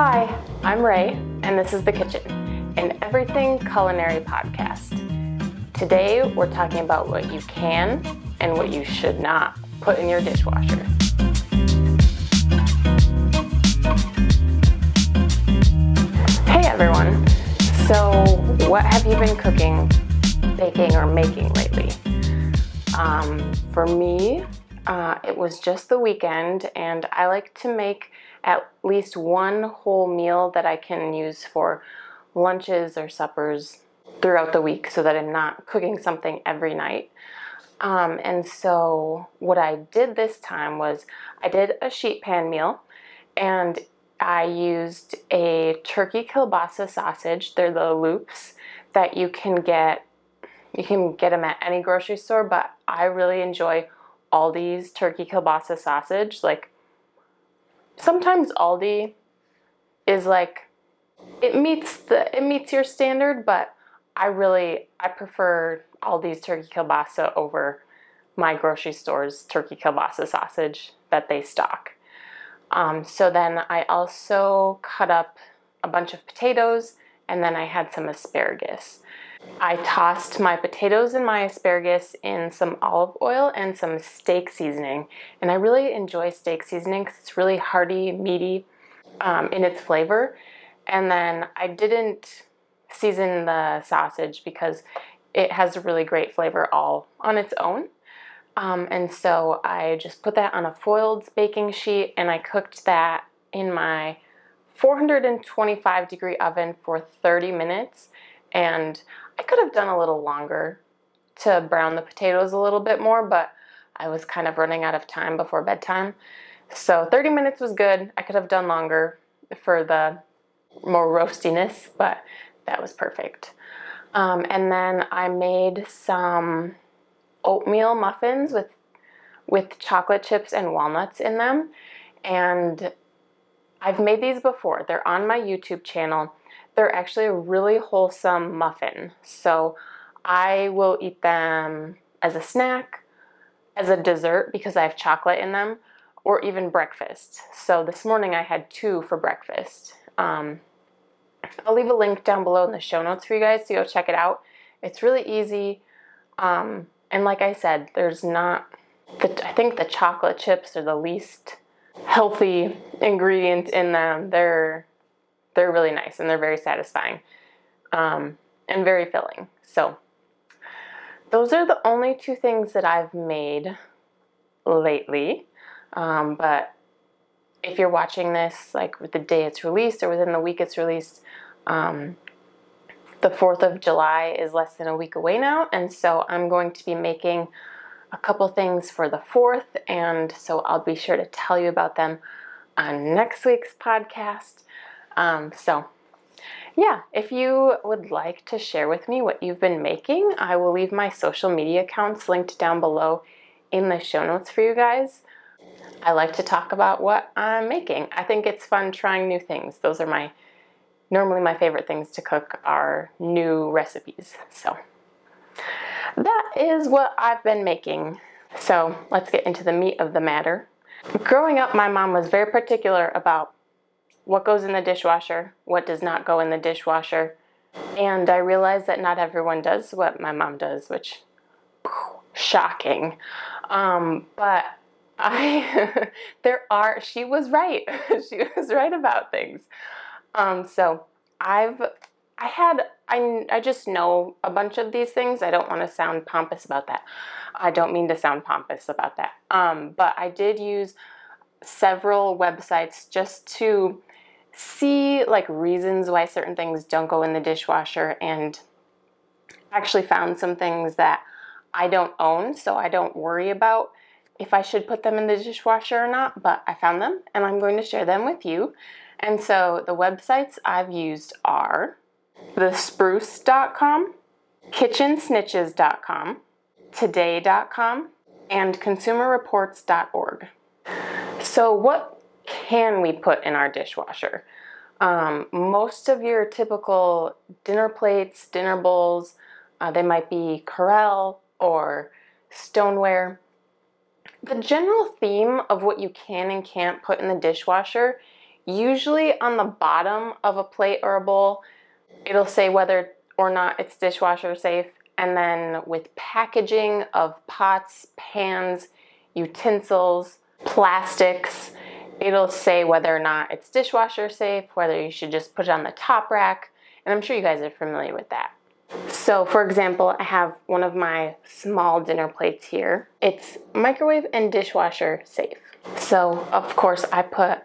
Hi, I'm Rae, and this is The Kitchen, an everything culinary podcast. Today, we're talking about what you can and what you should not put in your dishwasher. Hey everyone! So, what have you been cooking, baking, or making lately? Um, for me, uh, it was just the weekend, and I like to make at least one whole meal that I can use for lunches or suppers throughout the week so that I'm not cooking something every night. Um, and so, what I did this time was I did a sheet pan meal and I used a turkey kielbasa sausage. They're the loops that you can get. You can get them at any grocery store, but I really enjoy Aldi's turkey kielbasa sausage. Like sometimes Aldi is like it meets the it meets your standard, but I really I prefer Aldi's turkey kielbasa over my grocery store's turkey kielbasa sausage that they stock. Um, so then I also cut up a bunch of potatoes and then I had some asparagus. I tossed my potatoes and my asparagus in some olive oil and some steak seasoning. And I really enjoy steak seasoning because it's really hearty, meaty um, in its flavor. And then I didn't season the sausage because it has a really great flavor all on its own. Um, and so I just put that on a foiled baking sheet and I cooked that in my 425 degree oven for 30 minutes. And I could have done a little longer to brown the potatoes a little bit more, but I was kind of running out of time before bedtime. So 30 minutes was good. I could have done longer for the more roastiness, but that was perfect. Um, and then I made some oatmeal muffins with with chocolate chips and walnuts in them. And I've made these before. They're on my YouTube channel. They're actually a really wholesome muffin. So I will eat them as a snack, as a dessert because I have chocolate in them, or even breakfast. So this morning I had two for breakfast. Um, I'll leave a link down below in the show notes for you guys to go check it out. It's really easy. Um, and like I said, there's not, the, I think the chocolate chips are the least healthy ingredient in them. They're they're really nice and they're very satisfying um, and very filling. So, those are the only two things that I've made lately. Um, but if you're watching this, like with the day it's released or within the week it's released, um, the 4th of July is less than a week away now. And so I'm going to be making a couple things for the 4th. And so I'll be sure to tell you about them on next week's podcast. Um, so, yeah, if you would like to share with me what you've been making, I will leave my social media accounts linked down below in the show notes for you guys. I like to talk about what I'm making. I think it's fun trying new things. Those are my normally my favorite things to cook are new recipes. So that is what I've been making. So let's get into the meat of the matter. Growing up, my mom was very particular about what goes in the dishwasher, what does not go in the dishwasher. And I realized that not everyone does what my mom does, which shocking. Um, but I there are she was right. she was right about things. Um, so I've I had I I just know a bunch of these things. I don't want to sound pompous about that. I don't mean to sound pompous about that. Um, but I did use several websites just to see like reasons why certain things don't go in the dishwasher and actually found some things that I don't own, so I don't worry about if I should put them in the dishwasher or not, but I found them and I'm going to share them with you. And so the websites I've used are thespruce.com, kitchensnitches.com, today.com, and consumerreports.org. So, what can we put in our dishwasher? Um, most of your typical dinner plates, dinner bowls, uh, they might be Corelle or stoneware. The general theme of what you can and can't put in the dishwasher Usually on the bottom of a plate or a bowl, it'll say whether or not it's dishwasher safe. And then with packaging of pots, pans, utensils, plastics, it'll say whether or not it's dishwasher safe, whether you should just put it on the top rack. And I'm sure you guys are familiar with that. So, for example, I have one of my small dinner plates here. It's microwave and dishwasher safe. So, of course, I put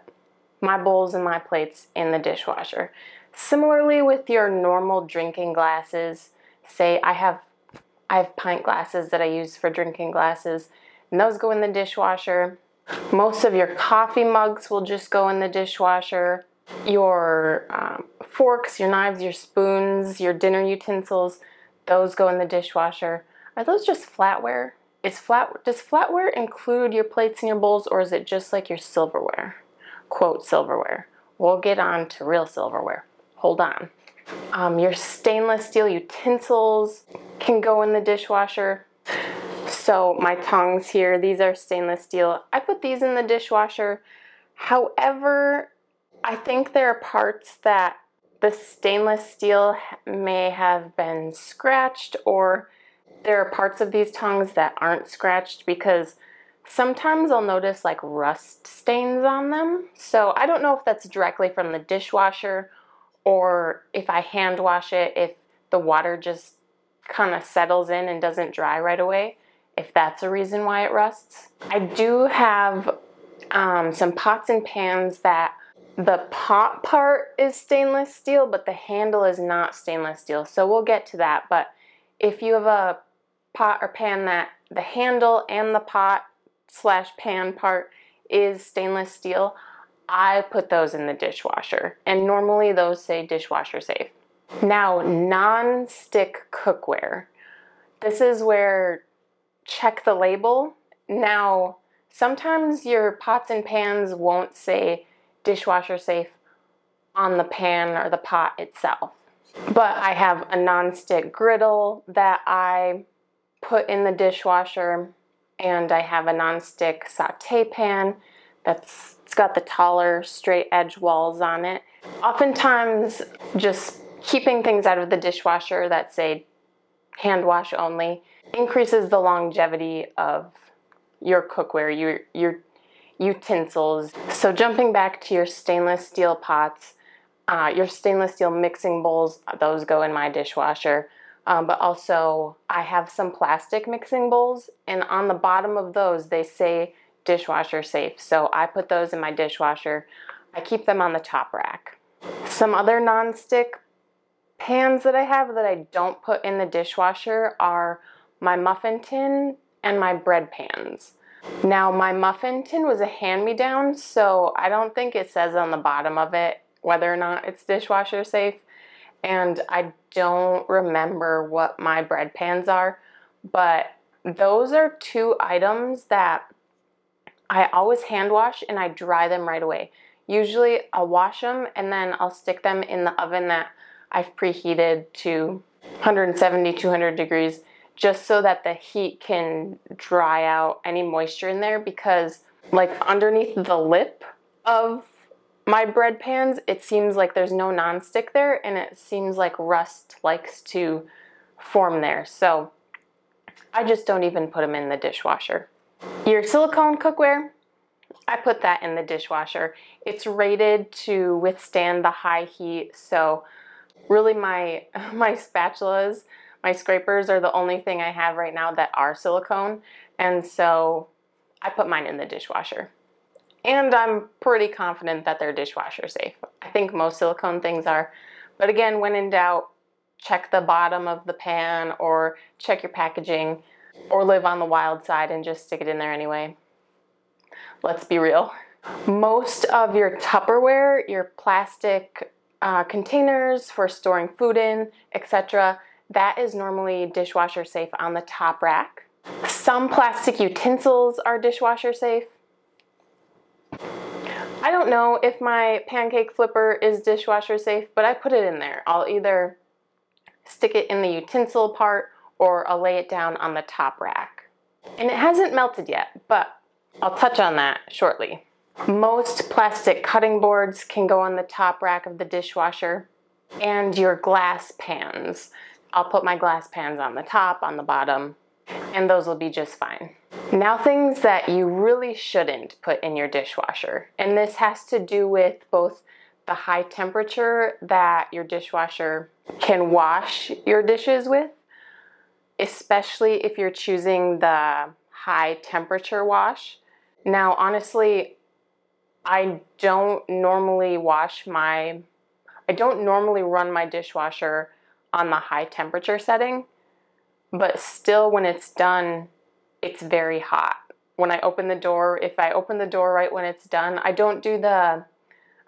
my bowls and my plates in the dishwasher. Similarly with your normal drinking glasses, say I have I have pint glasses that I use for drinking glasses, and those go in the dishwasher. Most of your coffee mugs will just go in the dishwasher. Your um, forks, your knives, your spoons, your dinner utensils, those go in the dishwasher. Are those just flatware? Is flat does flatware include your plates and your bowls or is it just like your silverware? Quote silverware. We'll get on to real silverware. Hold on. Um, your stainless steel utensils can go in the dishwasher. So my tongs here, these are stainless steel. I put these in the dishwasher. However, I think there are parts that the stainless steel may have been scratched or there are parts of these tongs that aren't scratched because sometimes I'll notice like rust stains on them. So I don't know if that's directly from the dishwasher or if I hand wash it, if the water just kind of settles in and doesn't dry right away, if that's a reason why it rusts. I do have um, some pots and pans that the pot part is stainless steel, but the handle is not stainless steel. So we'll get to that. But if you have a pot or pan that the handle and the pot slash pan part is stainless steel, I put those in the dishwasher. And normally those say dishwasher safe. Now, non-stick cookware. This is where check the label. Now, sometimes your pots and pans won't say dishwasher safe on the pan or the pot itself. But I have a non-stick griddle that I put in the dishwasher and I have a non-stick saute pan that's it's got the taller straight edge walls on it. Oftentimes just keeping things out of the dishwasher that say hand wash only increases the longevity of your cookware, your your utensils. So jumping back to your stainless steel pots, uh, your stainless steel mixing bowls, those go in my dishwasher. Um, but also, I have some plastic mixing bowls, and on the bottom of those, they say dishwasher safe. So I put those in my dishwasher. I keep them on the top rack. Some other non-stick pans that I have that I don't put in the dishwasher are my muffin tin and my bread pans. Now, my muffin tin was a hand me down, so I don't think it says on the bottom of it whether or not it's dishwasher safe and I don't remember what my bread pans are, but those are two items that I always hand wash and I dry them right away. Usually I'll wash them and then I'll stick them in the oven that I've preheated to 170, 200 degrees just so that the heat can dry out any moisture in there because like underneath the lip of my bread pans, it seems like there's no nonstick there and it seems like rust likes to form there. So I just don't even put them in the dishwasher. Your silicone cookware, I put that in the dishwasher. It's rated to withstand the high heat. So really my, my spatulas, my scrapers are the only thing I have right now that are silicone. And so I put mine in the dishwasher. And I'm pretty confident that they're dishwasher safe. I think most silicone things are. But again, when in doubt, check the bottom of the pan or check your packaging or live on the wild side and just stick it in there anyway. Let's be real. Most of your Tupperware, your plastic uh, containers for storing food in, etc., that is normally dishwasher safe on the top rack. Some plastic utensils are dishwasher safe. I don't know if my pancake flipper is dishwasher safe, but I put it in there. I'll either stick it in the utensil part or I'll lay it down on the top rack. And it hasn't melted yet, but I'll touch on that shortly. Most plastic cutting boards can go on the top rack of the dishwasher, and your glass pans. I'll put my glass pans on the top, on the bottom, and those will be just fine. Now, things that you really shouldn't put in your dishwasher, and this has to do with both the high temperature that your dishwasher can wash your dishes with, especially if you're choosing the high temperature wash. Now, honestly, I don't normally wash my, I don't normally run my dishwasher on the high temperature setting, but still, when it's done, it's very hot. When I open the door, if I open the door right when it's done, I don't do the,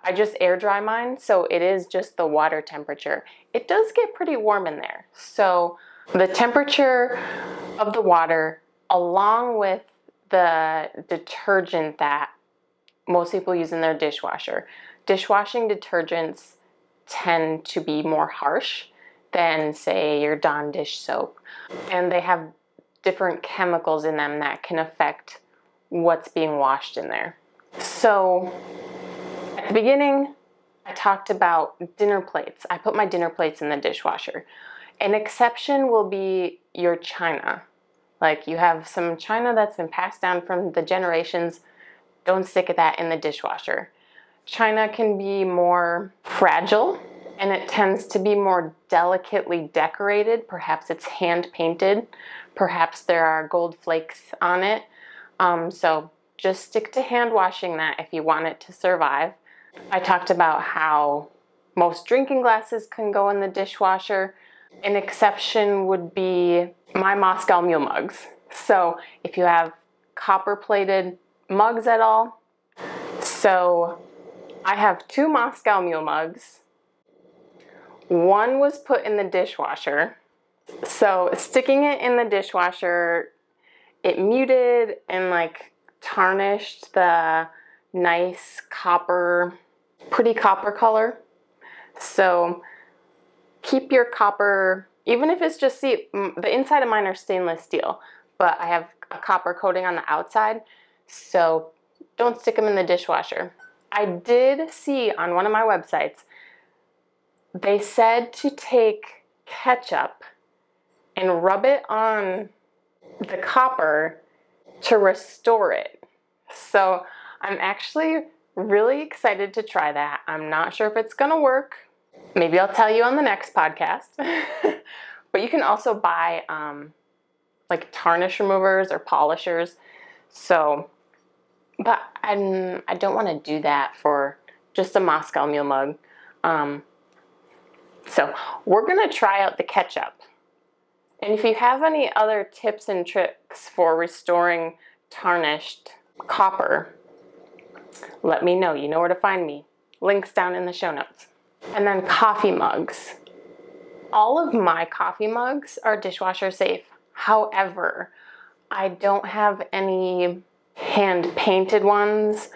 I just air dry mine, so it is just the water temperature. It does get pretty warm in there. So the temperature of the water, along with the detergent that most people use in their dishwasher. Dishwashing detergents tend to be more harsh than, say, your Dawn dish soap. And they have different chemicals in them that can affect what's being washed in there. So, at the beginning, I talked about dinner plates. I put my dinner plates in the dishwasher. An exception will be your china. Like you have some china that's been passed down from the generations, don't stick that in the dishwasher. China can be more fragile and it tends to be more delicately decorated. Perhaps it's hand painted, perhaps there are gold flakes on it. Um, so just stick to hand washing that if you want it to survive. I talked about how most drinking glasses can go in the dishwasher. An exception would be my Moscow Mule mugs. So if you have copper plated mugs at all, so I have two Moscow Mule mugs. One was put in the dishwasher. So sticking it in the dishwasher, it muted and like tarnished the nice copper, pretty copper color. So keep your copper, even if it's just, see, mm, the inside of mine are stainless steel, but I have a copper coating on the outside. So don't stick them in the dishwasher. I did see on one of my websites, they said to take ketchup and rub it on the copper to restore it. So I'm actually really excited to try that. I'm not sure if it's gonna work. Maybe I'll tell you on the next podcast. but you can also buy um, like tarnish removers or polishers. So, but I'm, I don't want to do that for just a Moscow Mule mug. Um, so we're going to try out the ketchup. And if you have any other tips and tricks for restoring tarnished copper, let me know. You know where to find me. Links down in the show notes. And then coffee mugs. All of my coffee mugs are dishwasher safe. However, I don't have any hand painted ones.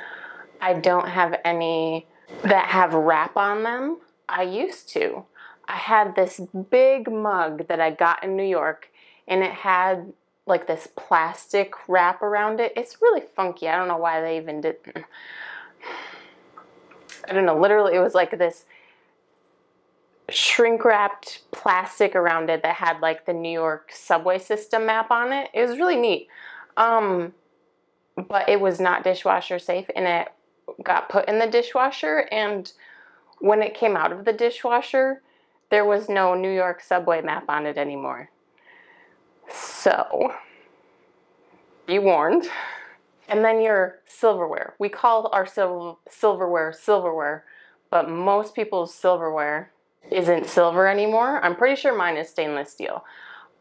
I don't have any that have wrap on them. I used to. I had this big mug that I got in New York and it had like this plastic wrap around it. It's really funky. I don't know why they even did. I don't know. Literally, it was like this shrink wrapped plastic around it that had like the New York subway system map on it. It was really neat. Um, but it was not dishwasher safe and it got put in the dishwasher. And when it came out of the dishwasher, there was no New York subway map on it anymore. So, be warned. And then your silverware. We call our sil- silverware silverware, but most people's silverware isn't silver anymore. I'm pretty sure mine is stainless steel.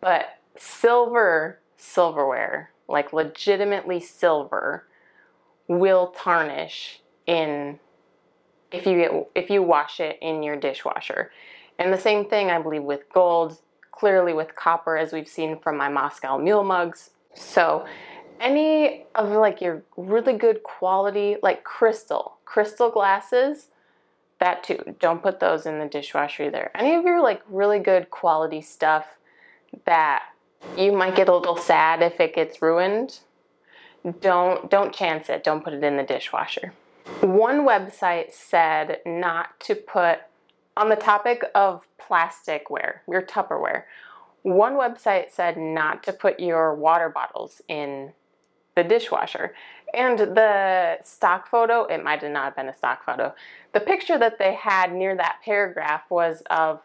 But silver silverware, like legitimately silver, will tarnish in if you get if you wash it in your dishwasher. And the same thing I believe with gold, clearly with copper as we've seen from my Moscow Mule mugs. So any of like your really good quality like crystal, crystal glasses that too. Don't put those in the dishwasher either. Any of your like really good quality stuff that you might get a little sad if it gets ruined, don't don't chance it. Don't put it in the dishwasher. One website said not to put on the topic of plasticware, your Tupperware. One website said not to put your water bottles in the dishwasher. And the stock photo, it might have not have been a stock photo. The picture that they had near that paragraph was of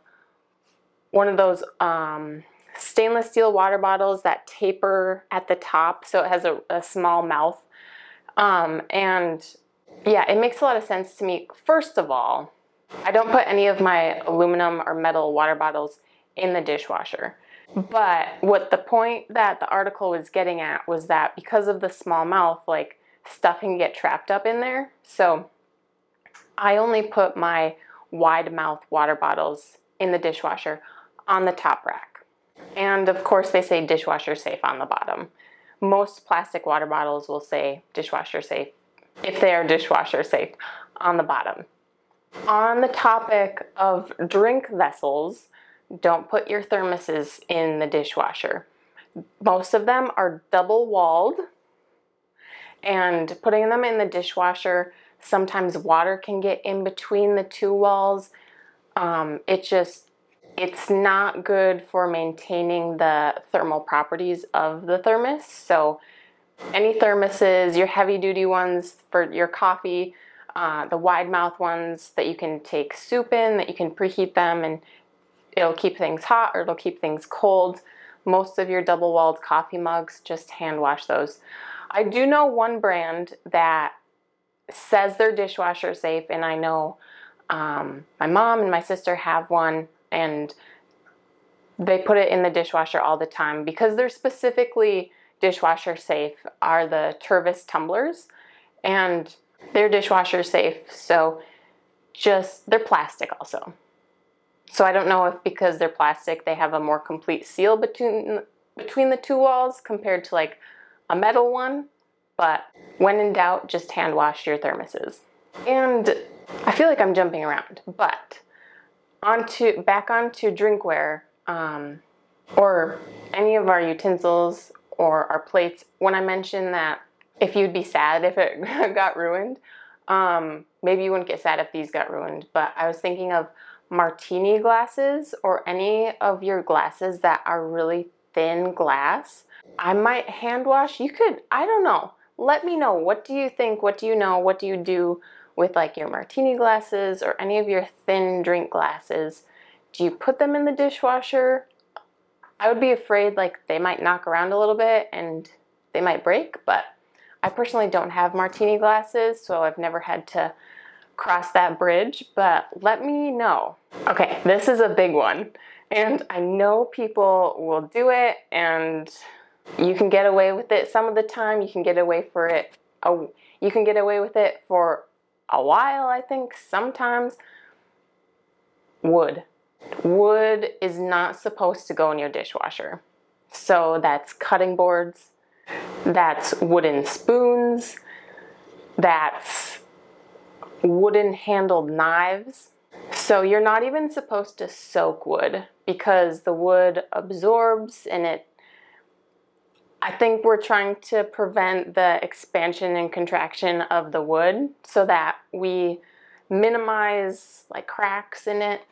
one of those um, stainless steel water bottles that taper at the top, so it has a, a small mouth. Um, and yeah, it makes a lot of sense to me. First of all, I don't put any of my aluminum or metal water bottles in the dishwasher. But what the point that the article was getting at was that because of the small mouth, like stuff can get trapped up in there. So I only put my wide mouth water bottles in the dishwasher on the top rack. And of course, they say dishwasher safe on the bottom. Most plastic water bottles will say dishwasher safe if they are dishwasher safe on the bottom. On the topic of drink vessels, don't put your thermoses in the dishwasher. Most of them are double walled, and putting them in the dishwasher, sometimes water can get in between the two walls. Um, it just it's not good for maintaining the thermal properties of the thermos. So, any thermoses, your heavy duty ones for your coffee, uh, the wide mouth ones that you can take soup in, that you can preheat them and it'll keep things hot or it'll keep things cold. Most of your double walled coffee mugs, just hand wash those. I do know one brand that says they're dishwasher safe, and I know um, my mom and my sister have one, and they put it in the dishwasher all the time because they're specifically dishwasher safe. Are the Tervis tumblers, and they're dishwasher safe. So just they're plastic also. So I don't know if because they're plastic, they have a more complete seal between between the two walls compared to like a metal one. But when in doubt, just hand wash your thermoses. And I feel like I'm jumping around, but onto back onto drinkware um, or any of our utensils or our plates. When I mentioned that if you'd be sad if it got ruined, um, maybe you wouldn't get sad if these got ruined. But I was thinking of martini glasses or any of your glasses that are really thin glass, I might hand wash. You could, I don't know. Let me know. What do you think? What do you know? What do you do with like your martini glasses or any of your thin drink glasses? Do you put them in the dishwasher? I would be afraid like they might knock around a little bit and they might break, but I personally don't have martini glasses, so I've never had to cross that bridge, but let me know. Okay, this is a big one. And I know people will do it and you can get away with it some of the time. You can get away for it. You can get away with it for a while, I think, sometimes. Wood. Wood is not supposed to go in your dishwasher. So that's cutting boards, that's wooden spoons, that's wooden handled knives. So you're not even supposed to soak wood because the wood absorbs and it I think we're trying to prevent the expansion and contraction of the wood so that we minimize like cracks in it.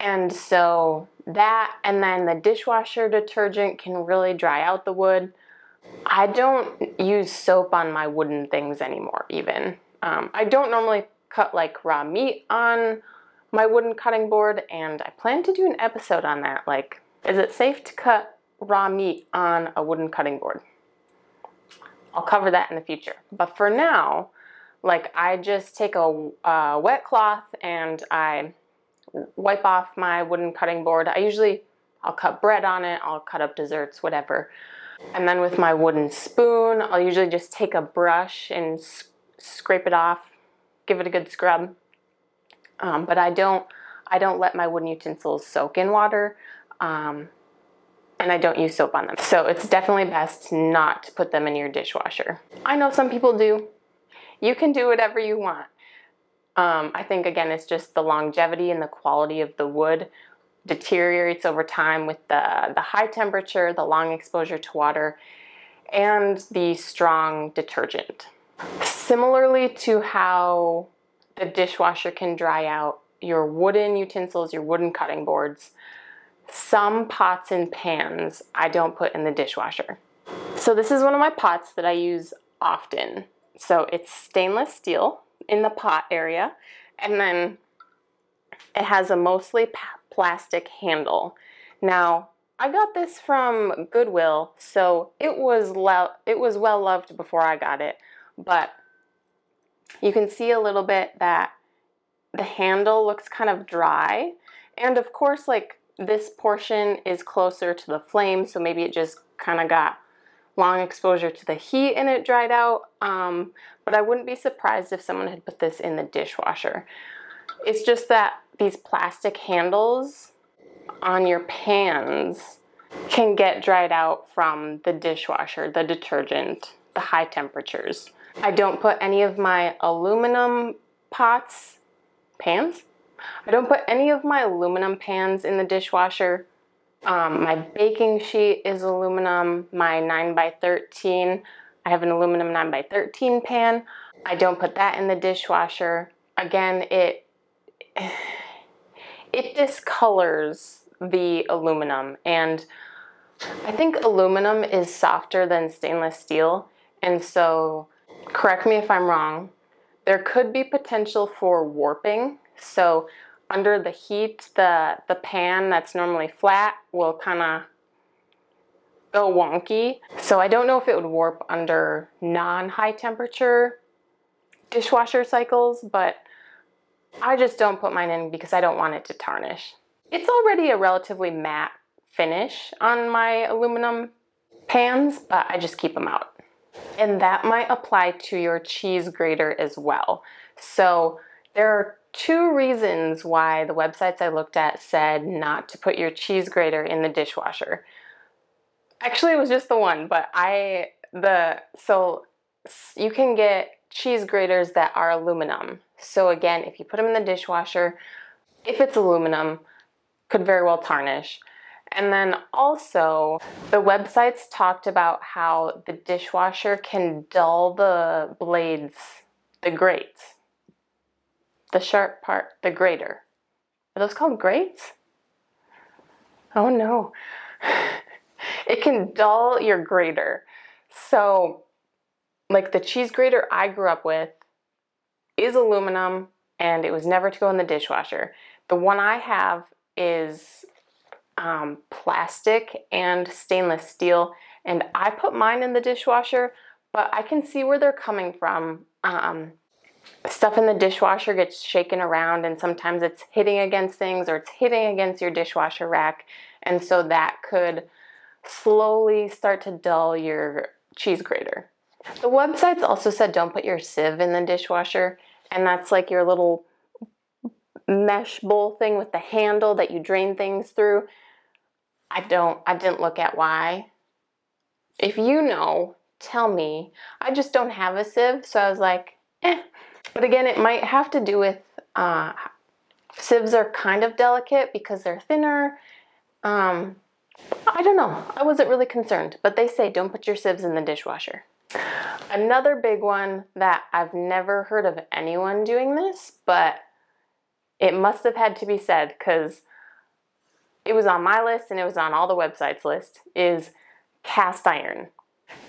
And so that and then the dishwasher detergent can really dry out the wood. I don't use soap on my wooden things anymore even. Um, I don't normally cut like raw meat on my wooden cutting board, and I plan to do an episode on that. Like, is it safe to cut raw meat on a wooden cutting board? I'll cover that in the future. But for now, like, I just take a, a wet cloth and I wipe off my wooden cutting board. I usually I'll cut bread on it, I'll cut up desserts, whatever. And then with my wooden spoon, I'll usually just take a brush and scrape it off, give it a good scrub. Um, but I don't, I don't let my wooden utensils soak in water, um, and I don't use soap on them. So it's definitely best not to put them in your dishwasher. I know some people do. You can do whatever you want. Um, I think again, it's just the longevity and the quality of the wood deteriorates over time with the the high temperature, the long exposure to water, and the strong detergent. Similarly to how the dishwasher can dry out your wooden utensils, your wooden cutting boards, some pots and pans I don't put in the dishwasher. So this is one of my pots that I use often. So it's stainless steel in the pot area and then it has a mostly plastic handle. Now, I got this from Goodwill, so it was lo- it was well loved before I got it, but you can see a little bit that the handle looks kind of dry. And of course, like this portion is closer to the flame, so maybe it just kind of got long exposure to the heat and it dried out. Um, but I wouldn't be surprised if someone had put this in the dishwasher. It's just that these plastic handles on your pans can get dried out from the dishwasher, the detergent, the high temperatures. I don't put any of my aluminum pots, pans? I don't put any of my aluminum pans in the dishwasher. Um, my baking sheet is aluminum, my 9x13, I have an aluminum 9x13 pan. I don't put that in the dishwasher. Again, it it discolors the aluminum and I think aluminum is softer than stainless steel and so correct me if I'm wrong there could be potential for warping so under the heat the the pan that's normally flat will kind of go wonky so I don't know if it would warp under non-high temperature dishwasher cycles but I just don't put mine in because I don't want it to tarnish. It's already a relatively matte finish on my aluminum pans, but I just keep them out. And that might apply to your cheese grater as well. So there are two reasons why the websites I looked at said not to put your cheese grater in the dishwasher. Actually, it was just the one, but I, the, so you can get cheese graters that are aluminum. So again, if you put them in the dishwasher, if it's aluminum, could very well tarnish. And then also, the websites talked about how the dishwasher can dull the blades, the grates, the sharp part, the grater. Are those called grates? Oh no. it can dull your grater. So, like the cheese grater I grew up with is aluminum and it was never to go in the dishwasher. The one I have is um, plastic and stainless steel, and I put mine in the dishwasher, but I can see where they're coming from. Um, stuff in the dishwasher gets shaken around, and sometimes it's hitting against things or it's hitting against your dishwasher rack, and so that could slowly start to dull your cheese grater. The websites also said don't put your sieve in the dishwasher, and that's like your little mesh bowl thing with the handle that you drain things through. I don't, I didn't look at why. If you know, tell me. I just don't have a sieve, so I was like, eh. But again, it might have to do with uh, sieves are kind of delicate because they're thinner. Um, I don't know. I wasn't really concerned, but they say don't put your sieves in the dishwasher. Another big one that I've never heard of anyone doing this, but it must have had to be said because it was on my list and it was on all the websites list is cast iron.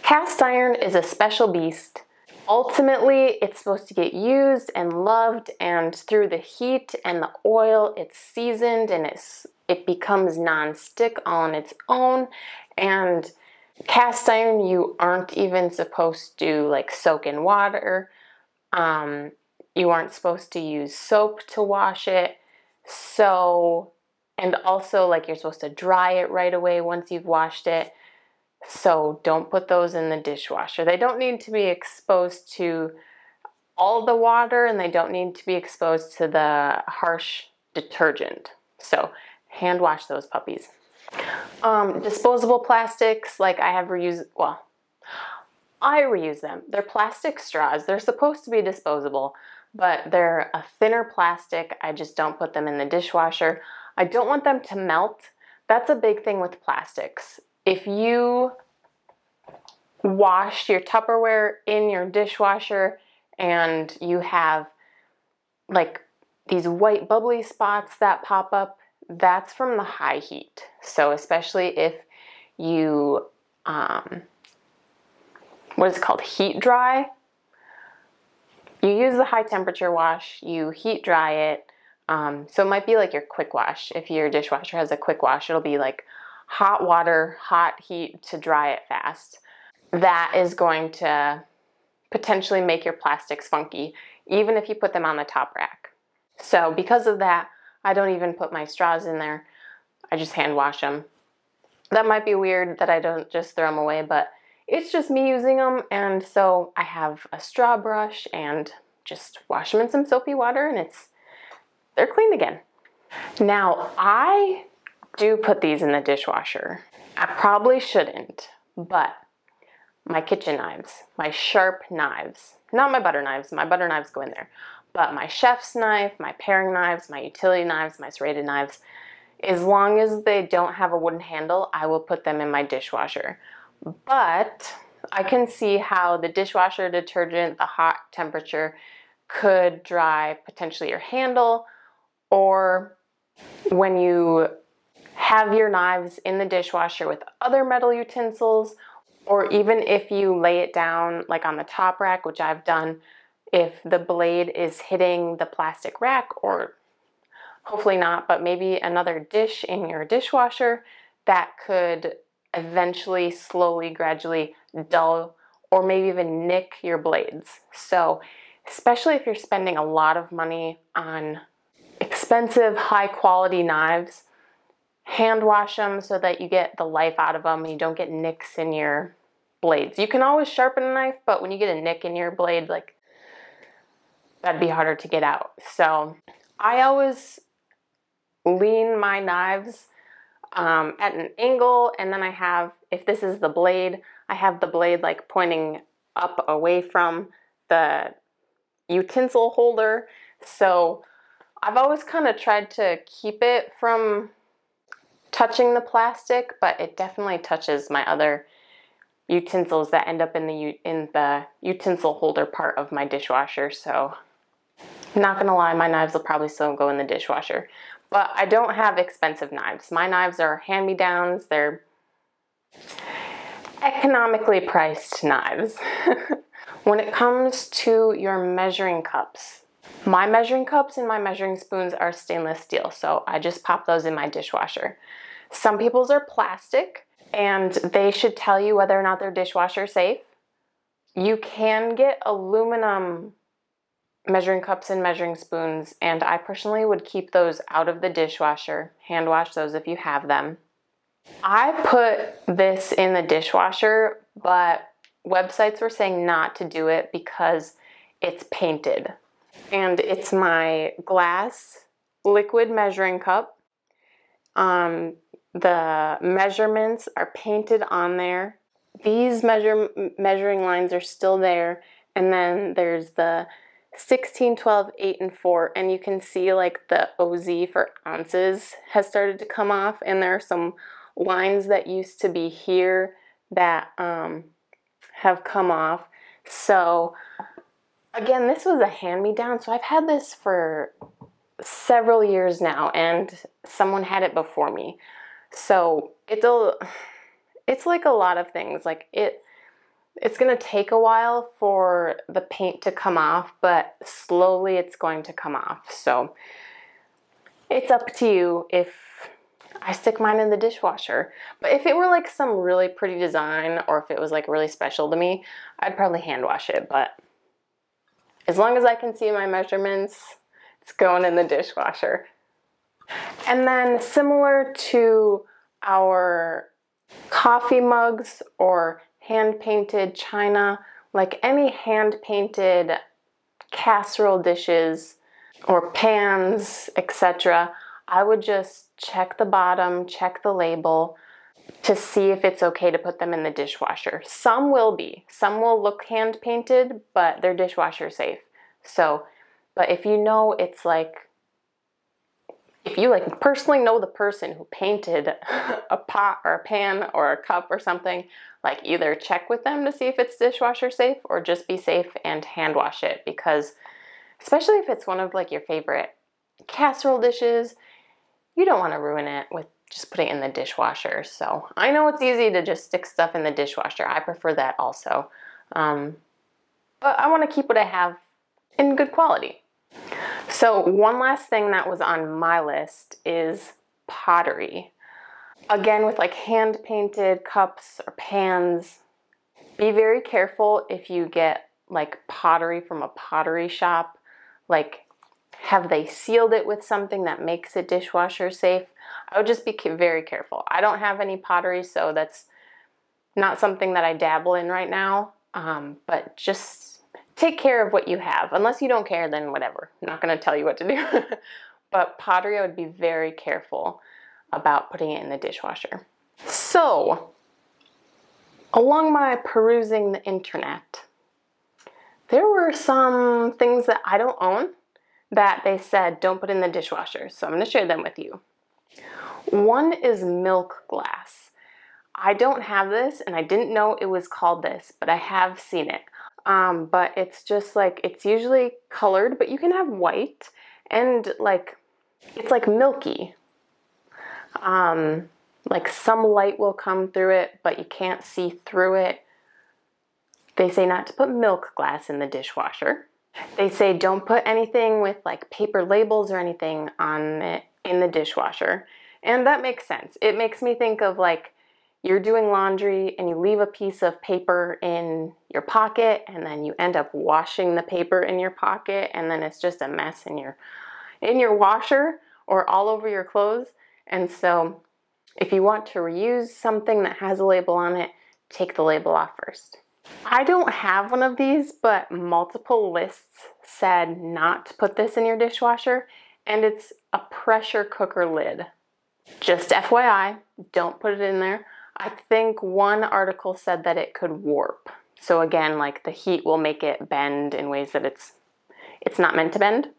Cast iron is a special beast. Ultimately, it's supposed to get used and loved, and through the heat and the oil, it's seasoned and it's, it becomes non-stick on its own. And cast iron you aren't even supposed to like soak in water. Um, you aren't supposed to use soap to wash it. So and also like you're supposed to dry it right away once you've washed it so don't put those in the dishwasher they don't need to be exposed to all the water and they don't need to be exposed to the harsh detergent so hand wash those puppies um, disposable plastics, like I have reused, well, I reuse them. They're plastic straws. They're supposed to be disposable, but they're a thinner plastic. I just don't put them in the dishwasher. I don't want them to melt. That's a big thing with plastics. If you washed your Tupperware in your dishwasher and you have like these white bubbly spots that pop up, that's from the high heat. So, especially if you, um, what is it called, heat dry, you use the high temperature wash, you heat dry it. Um, so, it might be like your quick wash. If your dishwasher has a quick wash, it'll be like hot water, hot heat to dry it fast. That is going to potentially make your plastics funky, even if you put them on the top rack. So, because of that, I don't even put my straws in there. I just hand wash them. That might be weird that I don't just throw them away, but it's just me using them. And so I have a straw brush and just wash them in some soapy water and it's they're clean again. Now, I do put these in the dishwasher. I probably shouldn't, but my kitchen knives, my sharp knives, not my butter knives, my butter knives go in there, but my chef's knife, my paring knives, my utility knives, my serrated knives, as long as they don't have a wooden handle, I will put them in my dishwasher. But I can see how the dishwasher detergent, the hot temperature, could dry potentially your handle, or when you have your knives in the dishwasher with other metal utensils, or even if you lay it down like on the top rack, which I've done, if the blade is hitting the plastic rack or hopefully not, but maybe another dish in your dishwasher that could eventually, slowly, gradually dull or maybe even nick your blades. So, especially if you're spending a lot of money on expensive, high quality knives, hand wash them so that you get the life out of them and you don't get nicks in your blades. You can always sharpen a knife, but when you get a nick in your blade, like that'd be harder to get out. So I always lean my knives um, at an angle, and then I have, if this is the blade, I have the blade like pointing up away from the utensil holder. So I've always kind of tried to keep it from touching the plastic, but it definitely touches my other utensils that end up in the in the utensil holder part of my dishwasher. So, not gonna lie, my knives will probably still go in the dishwasher. But I don't have expensive knives. My knives are hand-me-downs. They're economically priced knives. when it comes to your measuring cups, my measuring cups and my measuring spoons are stainless steel, so I just pop those in my dishwasher. Some people's are plastic, and they should tell you whether or not they're dishwasher safe. You can get aluminum measuring cups and measuring spoons, and I personally would keep those out of the dishwasher. Hand wash those if you have them. I put this in the dishwasher, but websites were saying not to do it because it's painted. And it's my glass liquid measuring cup. Um, the measurements are painted on there. These measure, measuring lines are still there. And then there's the 16, 12, 8, and 4. And you can see like the OZ for ounces has started to come off. And there are some lines that used to be here that um, have come off. So again, this was a hand-me-down. So I've had this for several years now and someone had it before me. So it'll it's like a lot of things. Like it it's going to take a while for the paint to come off, but slowly it's going to come off. So it's up to you if I stick mine in the dishwasher. But if it were like some really pretty design or if it was like really special to me, I'd probably hand wash it. But as long as I can see my measurements, it's going in the dishwasher. And then similar to our coffee mugs or hand painted china, like any hand painted casserole dishes or pans, etc., I would just check the bottom, check the label to see if it's okay to put them in the dishwasher. Some will be. Some will look hand painted, but they're dishwasher safe. So, but if you know it's like if you like personally know the person who painted a pot or a pan or a cup or something, like either check with them to see if it's dishwasher safe or just be safe and hand wash it because especially if it's one of like your favorite casserole dishes, you don't want to ruin it with just put it in the dishwasher. So I know it's easy to just stick stuff in the dishwasher. I prefer that also. Um, but I want to keep what I have in good quality. So, one last thing that was on my list is pottery. Again, with like hand painted cups or pans, be very careful if you get like pottery from a pottery shop. Like, have they sealed it with something that makes it dishwasher safe? I would just be very careful. I don't have any pottery, so that's not something that I dabble in right now. Um, but just take care of what you have. Unless you don't care, then whatever. I'm not going to tell you what to do. but pottery, I would be very careful about putting it in the dishwasher. So, along my perusing the internet, there were some things that I don't own that they said don't put in the dishwasher. So I'm going to share them with you. One is milk glass. I don't have this and I didn't know it was called this, but I have seen it. Um, but it's just like, it's usually colored, but you can have white and like, it's like milky. Um, like some light will come through it, but you can't see through it. They say not to put milk glass in the dishwasher. They say don't put anything with like paper labels or anything on it in the dishwasher. And that makes sense. It makes me think of like you're doing laundry and you leave a piece of paper in your pocket and then you end up washing the paper in your pocket and then it's just a mess in your in your washer or all over your clothes. And so if you want to reuse something that has a label on it, take the label off first. I don't have one of these, but multiple lists said not to put this in your dishwasher, and it's a pressure cooker lid. Just FYI, don't put it in there. I think one article said that it could warp. So again, like the heat will make it bend in ways that it's it's not meant to bend.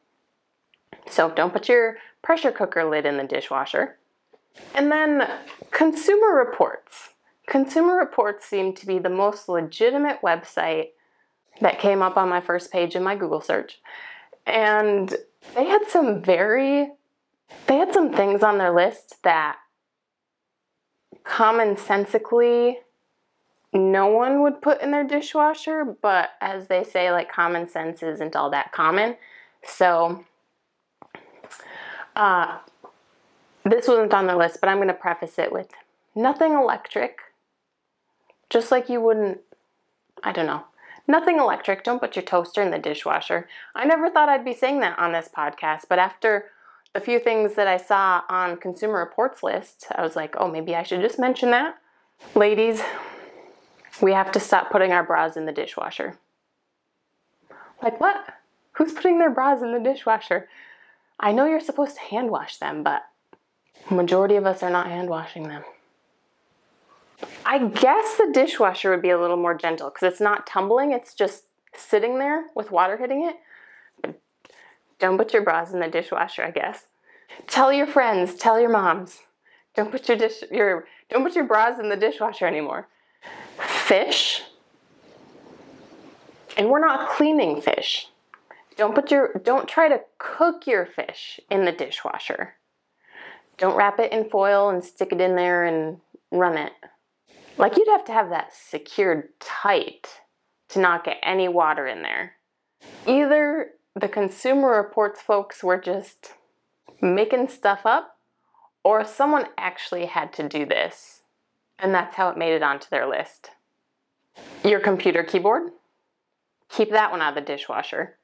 So don't put your pressure cooker lid in the dishwasher. And then Consumer Reports. Consumer Reports seemed to be the most legitimate website that came up on my first page in my Google search. And they had some very they had some things on their list that commonsensically no one would put in their dishwasher, but as they say, like common sense isn't all that common. So, uh, this wasn't on the list, but I'm going to preface it with nothing electric. Just like you wouldn't, I don't know, nothing electric. Don't put your toaster in the dishwasher. I never thought I'd be saying that on this podcast, but after a few things that I saw on Consumer Reports list, I was like, oh, maybe I should just mention that. Ladies, we have to stop putting our bras in the dishwasher. Like, what? Who's putting their bras in the dishwasher? I know you're supposed to hand wash them, but majority of us are not hand washing them. I guess the dishwasher would be a little more gentle because it's not tumbling, it's just sitting there with water hitting it. Don't put your bras in the dishwasher, I guess. Tell your friends, tell your moms. Don't put your dish your don't put your bras in the dishwasher anymore. Fish. And we're not cleaning fish. Don't put your don't try to cook your fish in the dishwasher. Don't wrap it in foil and stick it in there and run it. Like you'd have to have that secured tight to not get any water in there. Either the Consumer Reports folks were just making stuff up, or someone actually had to do this, and that's how it made it onto their list. Your computer keyboard, keep that one out of the dishwasher.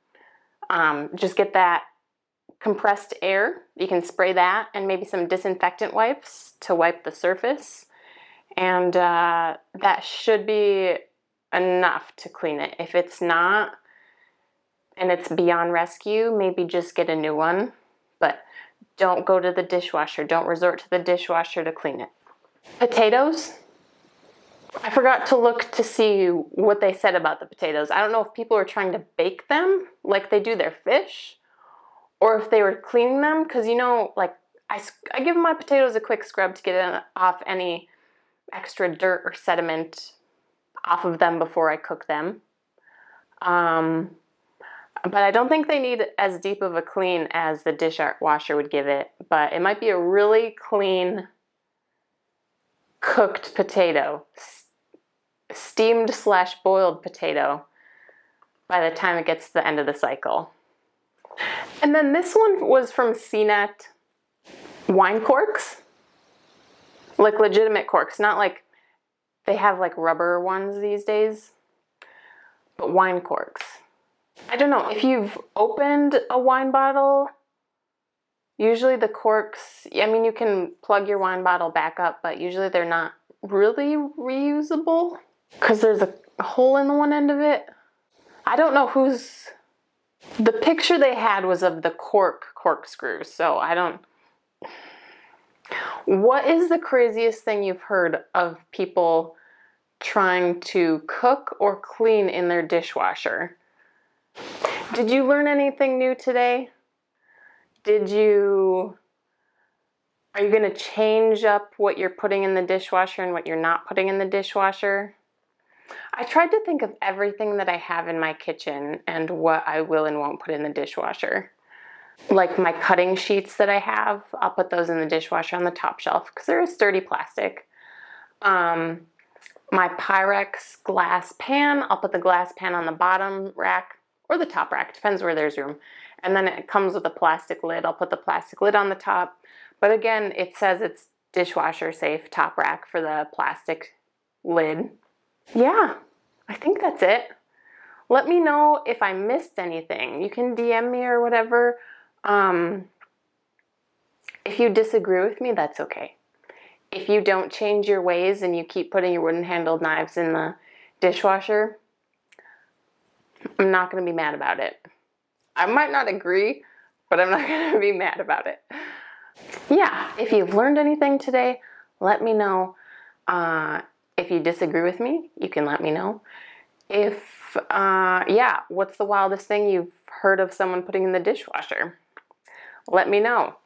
Um, just get that compressed air. You can spray that and maybe some disinfectant wipes to wipe the surface. And uh, that should be enough to clean it. If it's not, and it's beyond rescue, maybe just get a new one. But don't go to the dishwasher. Don't resort to the dishwasher to clean it. Potatoes. I forgot to look to see what they said about the potatoes. I don't know if people were trying to bake them like they do their fish or if they were cleaning them because you know, like I, I give my potatoes a quick scrub to get off any extra dirt or sediment off of them before I cook them. Um, but I don't think they need as deep of a clean as the dishwasher would give it. But it might be a really clean cooked potato, steamed slash boiled potato by the time it gets to the end of the cycle. And then this one was from CNET wine corks, like legitimate corks, not like they have like rubber ones these days, but wine corks. I don't know if you've opened a wine bottle. Usually the corks, I mean, you can plug your wine bottle back up, but usually they're not really reusable because there's a hole in the one end of it. I don't know who's. The picture they had was of the cork corkscrew, so I don't. What is the craziest thing you've heard of people trying to cook or clean in their dishwasher? Did you learn anything new today? Did you are you going to change up what you're putting in the dishwasher and what you're not putting in the dishwasher? I tried to think of everything that I have in my kitchen and what I will and won't put in the dishwasher. Like my cutting sheets that I have, I'll put those in the dishwasher on the top shelf because they're a sturdy plastic. Um, my Pyrex glass pan, I'll put the glass pan on the bottom rack or the top rack, depends where there's room. And then it comes with a plastic lid. I'll put the plastic lid on the top. But again, it says it's dishwasher safe top rack for the plastic lid. Yeah, I think that's it. Let me know if I missed anything. You can DM me or whatever. Um, if you disagree with me, that's okay. If you don't change your ways and you keep putting your wooden handled knives in the dishwasher, I'm not going to be mad about it. I might not agree, but I'm not going to be mad about it. Yeah, if you've learned anything today, let me know. Uh, if you disagree with me, you can let me know. If, uh, yeah, what's the wildest thing you've heard of someone putting in the dishwasher? Let me know.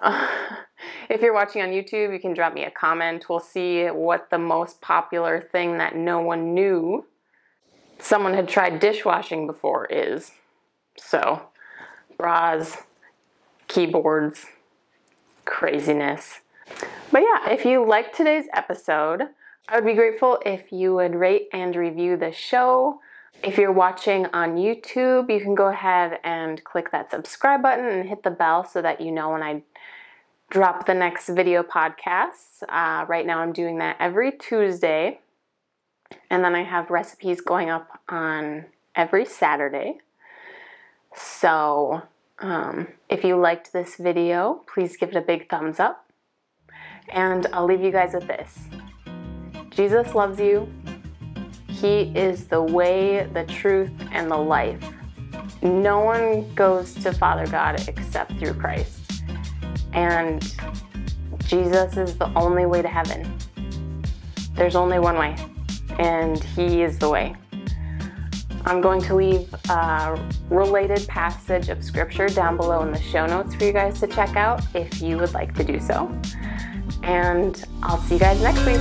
Uh, if you're watching on YouTube, you can drop me a comment. We'll see what the most popular thing that no one knew someone had tried dishwashing before is. So, bras, keyboards, craziness. But yeah, if you liked today's episode, I would be grateful if you would rate and review the show. If you're watching on YouTube, you can go ahead and click that subscribe button and hit the bell so that you know when I drop the next video podcast. Uh, right now, I'm doing that every Tuesday. And then I have recipes going up on every Saturday. So um, if you liked this video, please give it a big thumbs up. And I'll leave you guys with this Jesus loves you. He is the way, the truth, and the life. No one goes to Father God except through Christ. And Jesus is the only way to heaven. There's only one way and He is the way. I'm going to leave a related passage of scripture down below in the show notes for you guys to check out if you would like to do so. And I'll see you guys next week.